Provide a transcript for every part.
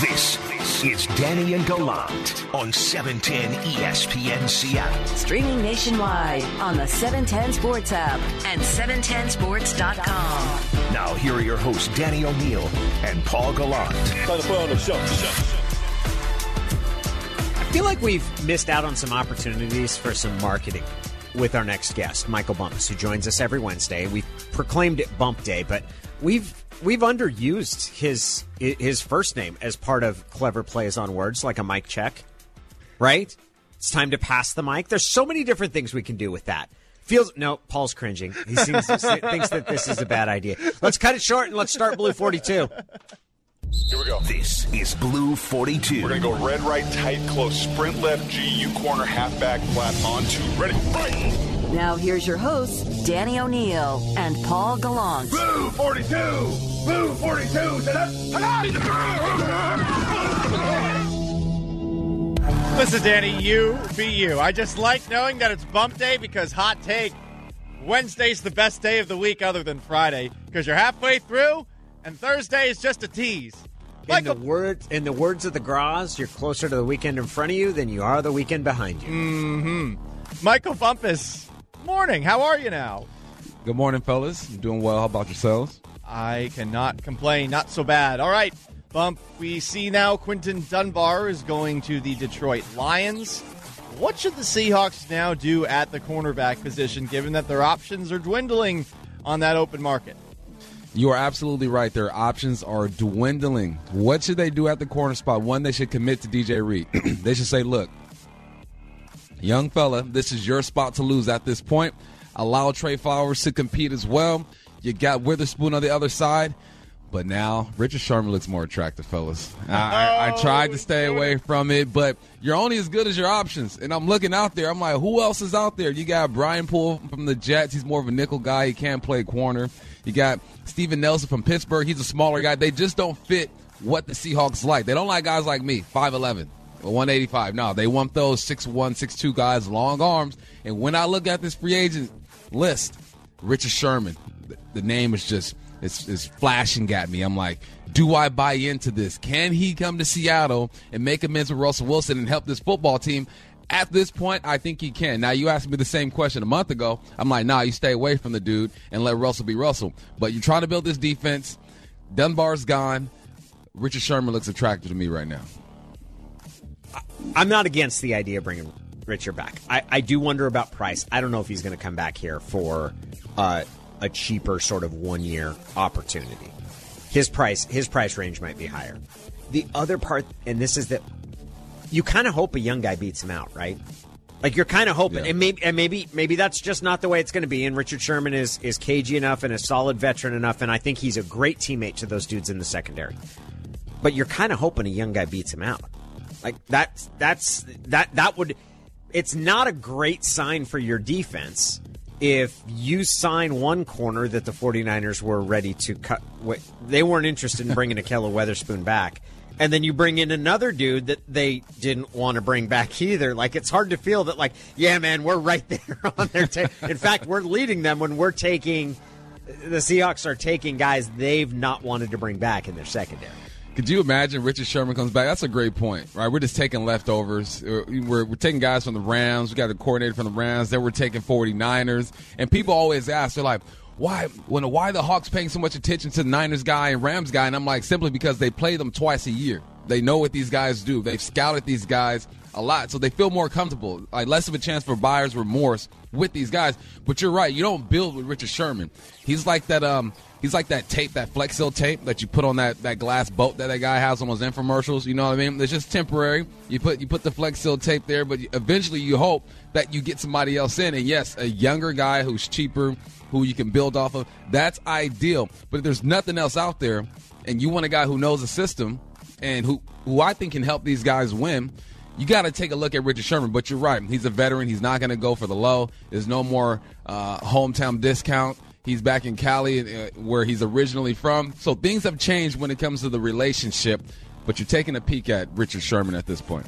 This is Danny and Gallant on 710 ESPN Seattle. Streaming nationwide on the 710 Sports app and 710sports.com. Now, here are your hosts, Danny O'Neill and Paul Gallant. Time to put on the show. I feel like we've missed out on some opportunities for some marketing with our next guest, Michael Bumpus, who joins us every Wednesday. We've proclaimed it Bump Day, but we've we've underused his his first name as part of clever plays on words, like a mic check. Right? It's time to pass the mic. There's so many different things we can do with that. Feels no. Paul's cringing. He seems to, thinks that this is a bad idea. Let's cut it short and let's start Blue 42. Here we go. This is Blue 42. We're going to go red, right, tight, close, sprint left, G, U corner, halfback, flat, on two. Ready, fight! Now here's your hosts, Danny O'Neill and Paul Gallant. Blue 42! Blue 42! This is Danny. You be you. I just like knowing that it's bump day because hot take. Wednesday's the best day of the week other than Friday because you're halfway through and Thursday is just a tease. In the words, in the words of the Gras, you're closer to the weekend in front of you than you are the weekend behind you. Mm-hmm. Michael Bumpus, morning. How are you now? Good morning, fellas. I'm doing well. How about yourselves? I cannot complain. Not so bad. All right, Bump. We see now Quinton Dunbar is going to the Detroit Lions. What should the Seahawks now do at the cornerback position, given that their options are dwindling on that open market? You are absolutely right. Their options are dwindling. What should they do at the corner spot? One, they should commit to DJ Reed. they should say, look, young fella, this is your spot to lose at this point. Allow Trey Flowers to compete as well. You got Witherspoon on the other side. But now Richard Sherman looks more attractive, fellas. I, I, I oh, tried to stay away from it, but you're only as good as your options. And I'm looking out there. I'm like, who else is out there? You got Brian Poole from the Jets. He's more of a nickel guy. He can't play corner. You got Steven Nelson from Pittsburgh. He's a smaller guy. They just don't fit what the Seahawks like. They don't like guys like me, 5'11, 185. No, they want those 6'1, 6'2 guys, long arms. And when I look at this free agent list, Richard Sherman, the, name is just it's, it's flashing at me. I'm like, do I buy into this? Can he come to Seattle and make amends with Russell Wilson and help this football team? At this point, I think he can. Now, you asked me the same question a month ago. I'm like, nah, you stay away from the dude and let Russell be Russell. But you're trying to build this defense. Dunbar's gone. Richard Sherman looks attractive to me right now. I'm not against the idea of bringing Richard back. I, I do wonder about price. I don't know if he's going to come back here for uh, a cheaper sort of one year opportunity. His price his price range might be higher. The other part, and this is that you kind of hope a young guy beats him out, right? Like you're kind of hoping, Yeah. and maybe and maybe maybe that's just not the way it's going to be. And Richard Sherman is is cagey enough and a solid veteran enough, and I think he's a great teammate to those dudes in the secondary. But you're kind of hoping a young guy beats him out. Like that's that's that that would. It's not a great sign for your defense if you sign one corner that the 49ers were ready to cut. They weren't interested in bringing Ahkello Witherspoon back. And then you bring in another dude that they didn't want to bring back either. Like it's hard to feel that, like, yeah, man, we're right there on their. Ta- in fact, we're leading them when we're taking. The Seahawks are taking guys they've not wanted to bring back in their secondary. Could you imagine Richard Sherman comes back? That's a great point, right? We're just taking leftovers. Uh, We're, we're taking guys from the Rams. We got the coordinator from the Rams. Then we're taking 49ers. And people always ask, they're like, why when why the Hawks paying so much attention to the Niners guy and Rams guy? And I'm like, simply because they play them twice a year. They know what these guys do. They've scouted these guys a lot, so they feel more comfortable. Like less of a chance for buyer's remorse with these guys. But you're right, you don't build with Richard Sherman. He's like that um he's like that tape, that Flex Seal tape that you put on that, that glass boat that that guy has on those infomercials. You know what I mean? It's just temporary. You put you put the Flex Seal tape there, but eventually you hope that you get somebody else in. And yes, a younger guy who's cheaper, who you can build off of. That's ideal. But if there's nothing else out there, and you want a guy who knows the system and who who I think can help these guys win. You got to take a look at Richard Sherman, but you're right. He's a veteran. He's not going to go for the low. There's no more uh, hometown discount. He's back in Cali, uh, where he's originally from. So things have changed when it comes to the relationship. But you're taking a peek at Richard Sherman at this point.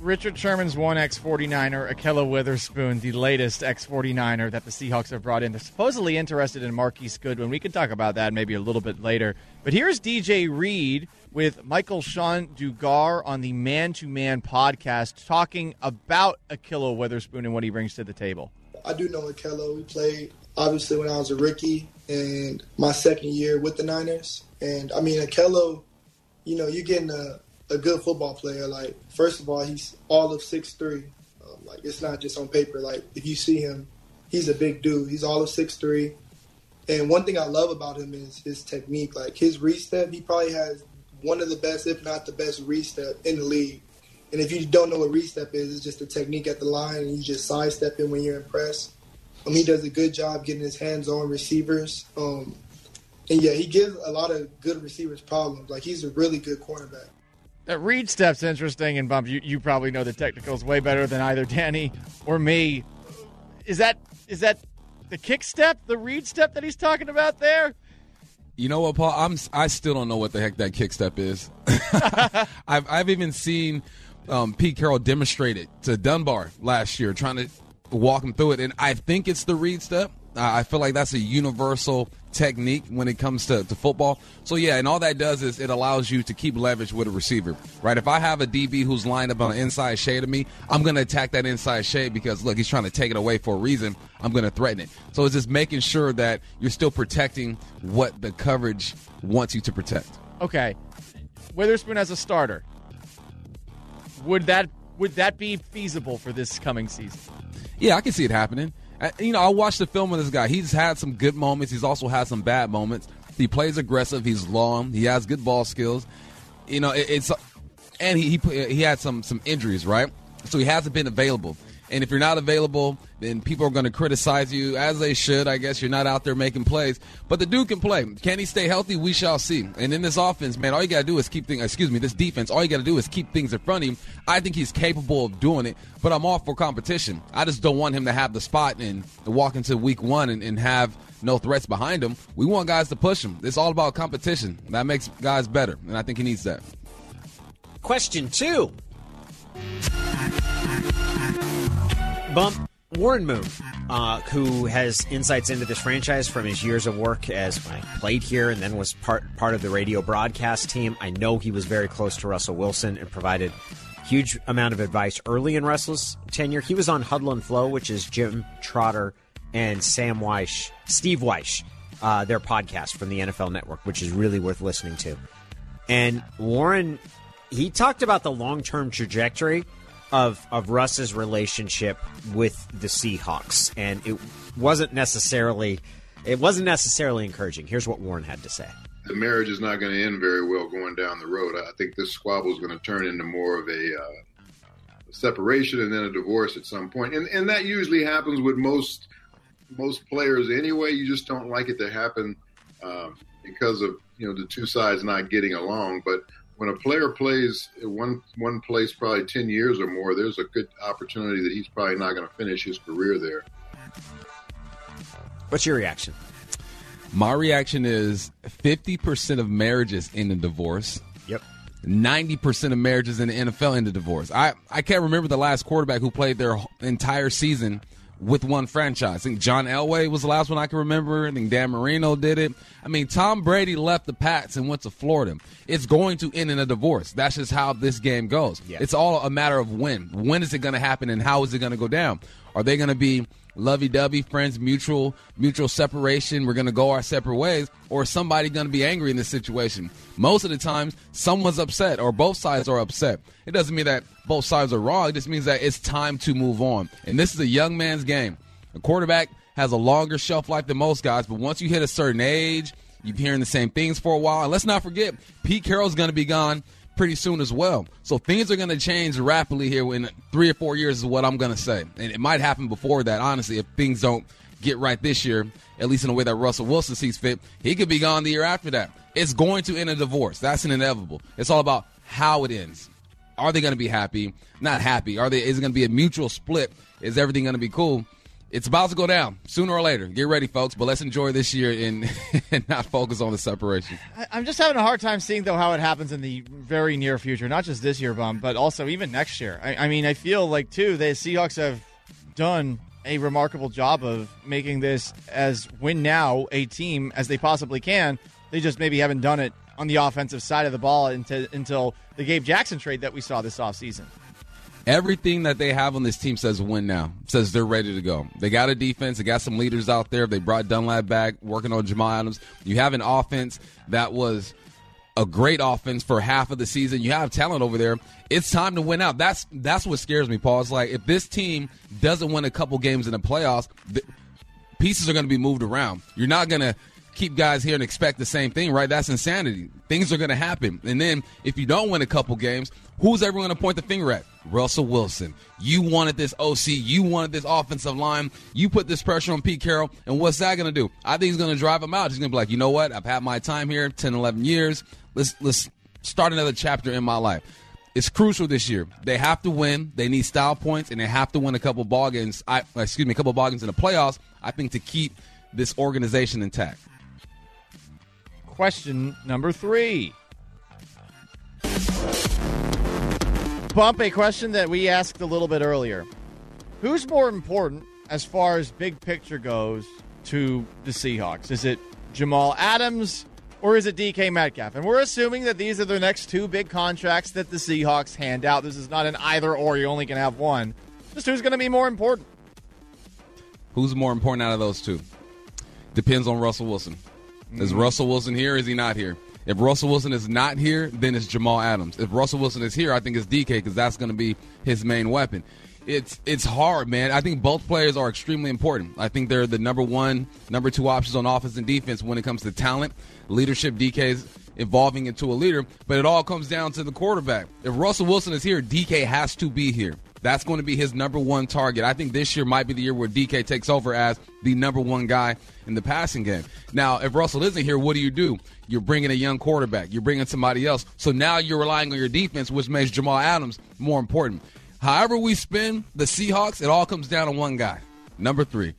Richard Sherman's one X 49er, Ahkello Witherspoon, the latest X 49er that the Seahawks have brought in. They're supposedly interested in Marquise Goodwin. We could talk about that maybe a little bit later. But here's DJ Reed with Michael-Shawn Dugar on the Man to Man podcast, talking about Ahkello Witherspoon and what he brings to the table. I do know Ahkello. We played obviously when I was a rookie and my second year with the Niners. And I mean, Ahkello, you know, you're getting a, a good football player. Like, first of all, he's all of six three. Um, like, it's not just on paper. Like, if you see him, he's a big dude. He's all of six three. And one thing I love about him is his technique. Like his restep, he probably has one of the best, if not the best, restep in the league. And if you don't know what restep is, it's just a technique at the line, and you just sidestep in when you're impressed. Um, he does a good job getting his hands on receivers. Um, and yeah, he gives a lot of good receivers problems. Like he's a really good cornerback. That read step's interesting, and Bump, you, you probably know the technicals way better than either Danny or me. Is that is that the kick step, the read step that he's talking about there? You know what, Paul? I'm I still don't know what the heck that kick step is. I've I've even seen um, Pete Carroll demonstrate it to Dunbar last year, trying to walk him through it, and I think it's the read step. I feel like that's a universal technique when it comes to, to football. So yeah, and all that does is it allows you to keep leverage with a receiver, right? If I have a DB who's lined up on an inside shade of me, I'm going to attack that inside shade because look, he's trying to take it away for a reason. I'm going to threaten it. So it's just making sure that you're still protecting what the coverage wants you to protect. Okay, Witherspoon as a starter, would that would that be feasible for this coming season? Yeah, I can see it happening. Uh, you know, I watched the film of this guy. He's had some good moments. He's also had some bad moments. He plays aggressive. He's long. He has good ball skills. You know, it's and he he he had some some injuries, right? So he hasn't been available. And if you're not available, then people are going to criticize you as they should. I guess you're not out there making plays. But the dude can play. Can he stay healthy? We shall see. And in this offense, man, all you got to do is keep things, excuse me, this defense, all you got to do is keep things in front of him. I think he's capable of doing it, but I'm all for competition. I just don't want him to have the spot and walk into week one and, and have no threats behind him. We want guys to push him. It's all about competition. That makes guys better. And I think he needs that. Question two. Bump Warren Moon, uh, who has insights into this franchise from his years of work as I played here and then was part part of the radio broadcast team. I know he was very close to Russell Wilson and provided huge amount of advice early in Russell's tenure. He was on Huddle and Flow, which is Jim Trotter and Sam Wyche, Steve Wyche, uh, their podcast from the NFL Network, which is really worth listening to. And Warren, he talked about the long term trajectory of of Russ's relationship with the Seahawks, and it wasn't necessarily it wasn't necessarily encouraging. Here's what Warren had to say. The marriage is not going to end very well going down the road. I think this squabble is going to turn into more of a, uh, separation and then a divorce at some point. and and that usually happens with most most players anyway. You just don't like it to happen uh, because of you know the two sides not getting along, but when a player plays one one place probably ten years or more, there's a good opportunity that he's probably not going to finish his career there. What's your reaction? My reaction is fifty percent of marriages end in divorce. Yep. Ninety percent of marriages in the NFL end in divorce. I I can't remember the last quarterback who played their entire season with one franchise. I think John Elway was the last one I can remember. I think Dan Marino did it. I mean, Tom Brady left the Pats and went to Florida. It's going to end in a divorce. That's just how this game goes. Yeah. It's all a matter of when. When is it going to happen and how is it going to go down? Are they going to be lovey-dovey friends mutual mutual separation? We're going to go our separate ways? Or is somebody going to be angry in this situation? Most of the times someone's upset or both sides are upset. It doesn't mean that both sides are wrong. It just means that it's time to move on. And this is a young man's game. A quarterback has a longer shelf life than most guys but once you hit a certain age you're hearing the same things for a while. And let's not forget pete carroll's going to be gone pretty soon as well. So things are going to change rapidly here in three or four years, is what I'm going to say. And it might happen before that, honestly, if things don't get right this year, at least in the way that Russell Wilson sees fit. He could be gone the year after that. It's going to end a divorce. That's an inevitable. It's all about how it ends. Are they going to be happy? Not happy. Are they? Is it going to be a mutual split? Is everything going to be cool? It's about to go down sooner or later. Get ready, folks. But let's enjoy this year and, and not focus on the separation. I'm just having a hard time seeing though how it happens in the very near future, not just this year, bum, but also even next year. I, I mean, I feel like too the Seahawks have done a remarkable job of making this as win now a team as they possibly can. They just maybe haven't done it on the offensive side of the ball until, until the Gabe Jackson trade that we saw this offseason. Everything that they have on this team says win now. Says they're ready to go. They got a defense. They got some leaders out there. They brought Dunlap back, working on Jamal Adams. You have an offense that was a great offense for half of the season. You have talent over there. It's time to win out. That's that's what scares me, Paul. It's like if this team doesn't win a couple games in the playoffs, the pieces are going to be moved around. You're not going to keep guys here and expect the same thing, right? That's insanity. Things are going to happen. And then if you don't win a couple games, who's everyone going to point the finger at? Russell Wilson. You wanted this OC. You wanted this offensive line. You put this pressure on Pete Carroll. And what's that going to do? I think he's going to drive him out. He's going to be like, you know what? I've had my time here, 10, 11 years. Let's, let's start another chapter in my life. It's crucial this year. They have to win. They need style points, and they have to win a couple ball games. I, excuse me, a couple ball games in the playoffs. I think to keep this organization intact. Question number three. Bump a question that we asked a little bit earlier. Who's more important as far as big picture goes to the Seahawks? Is it Jamal Adams or is it DK Metcalf? And we're assuming that these are the next two big contracts that the Seahawks hand out. This is not an either or, you only can have one. Just who's going to be more important? Who's more important out of those two? Depends on Russell Wilson. Is Russell Wilson here? Is he not here? If Russell Wilson is not here, then it's Jamal Adams. If Russell Wilson is here, I think it's DK because that's going to be his main weapon. It's it's hard, man. I think both players are extremely important. I think they're the number one, number two options on offense and defense when it comes to talent, leadership. DK is evolving into a leader, but it all comes down to the quarterback. If Russell Wilson is here, DK has to be here. That's going to be his number one target. I think this year might be the year where DK takes over as the number one guy in the passing game. Now, if Russell isn't here, what do you do? You're bringing a young quarterback. You're bringing somebody else. So now you're relying on your defense, which makes Jamal Adams more important. However we spin the Seahawks, it all comes down to one guy, number three.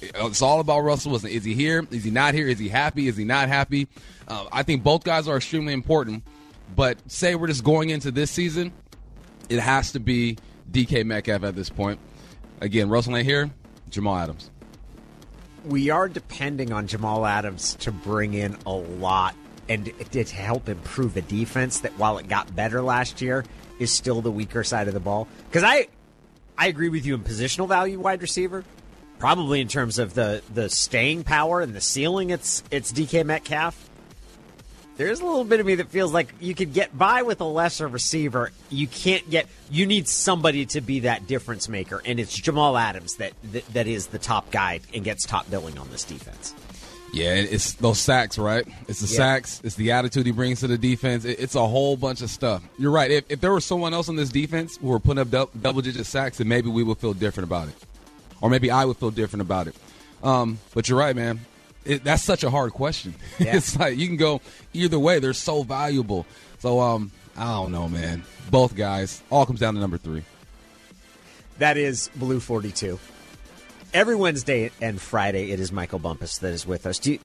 It's all about Russell Wilson. Is he here? Is he not here? Is he happy? Is he not happy? Uh, I think both guys are extremely important. But say we're just going into this season, it has to be DK Metcalf at this point. Again, Russell ain't here. Jamal Adams. We are depending on Jamal Adams to bring in a lot and to help improve a defense that, while it got better last year, is still the weaker side of the ball. Because I, I agree with you in positional value, wide receiver. Probably in terms of the the staying power and the ceiling, it's it's DK Metcalf there's a little bit of me that feels like you could get by with a lesser receiver. You can't get. You need somebody to be that difference maker, and it's Jamal Adams that that, that is the top guy and gets top billing on this defense. Yeah, it's those sacks, right? It's the yeah. sacks. It's the attitude he brings to the defense. It's a whole bunch of stuff. You're right. If, if there was someone else on this defense who were putting up double digit sacks, then maybe we would feel different about it, or maybe I would feel different about it. Um, but you're right, man it, that's such a hard question. Yeah. it's like you can go either way. They're so valuable. So um, I don't know, man. Both guys. All comes down to number three. That is Blue Forty Two. Every Wednesday and Friday, it is Michael Bumpus that is with us. You,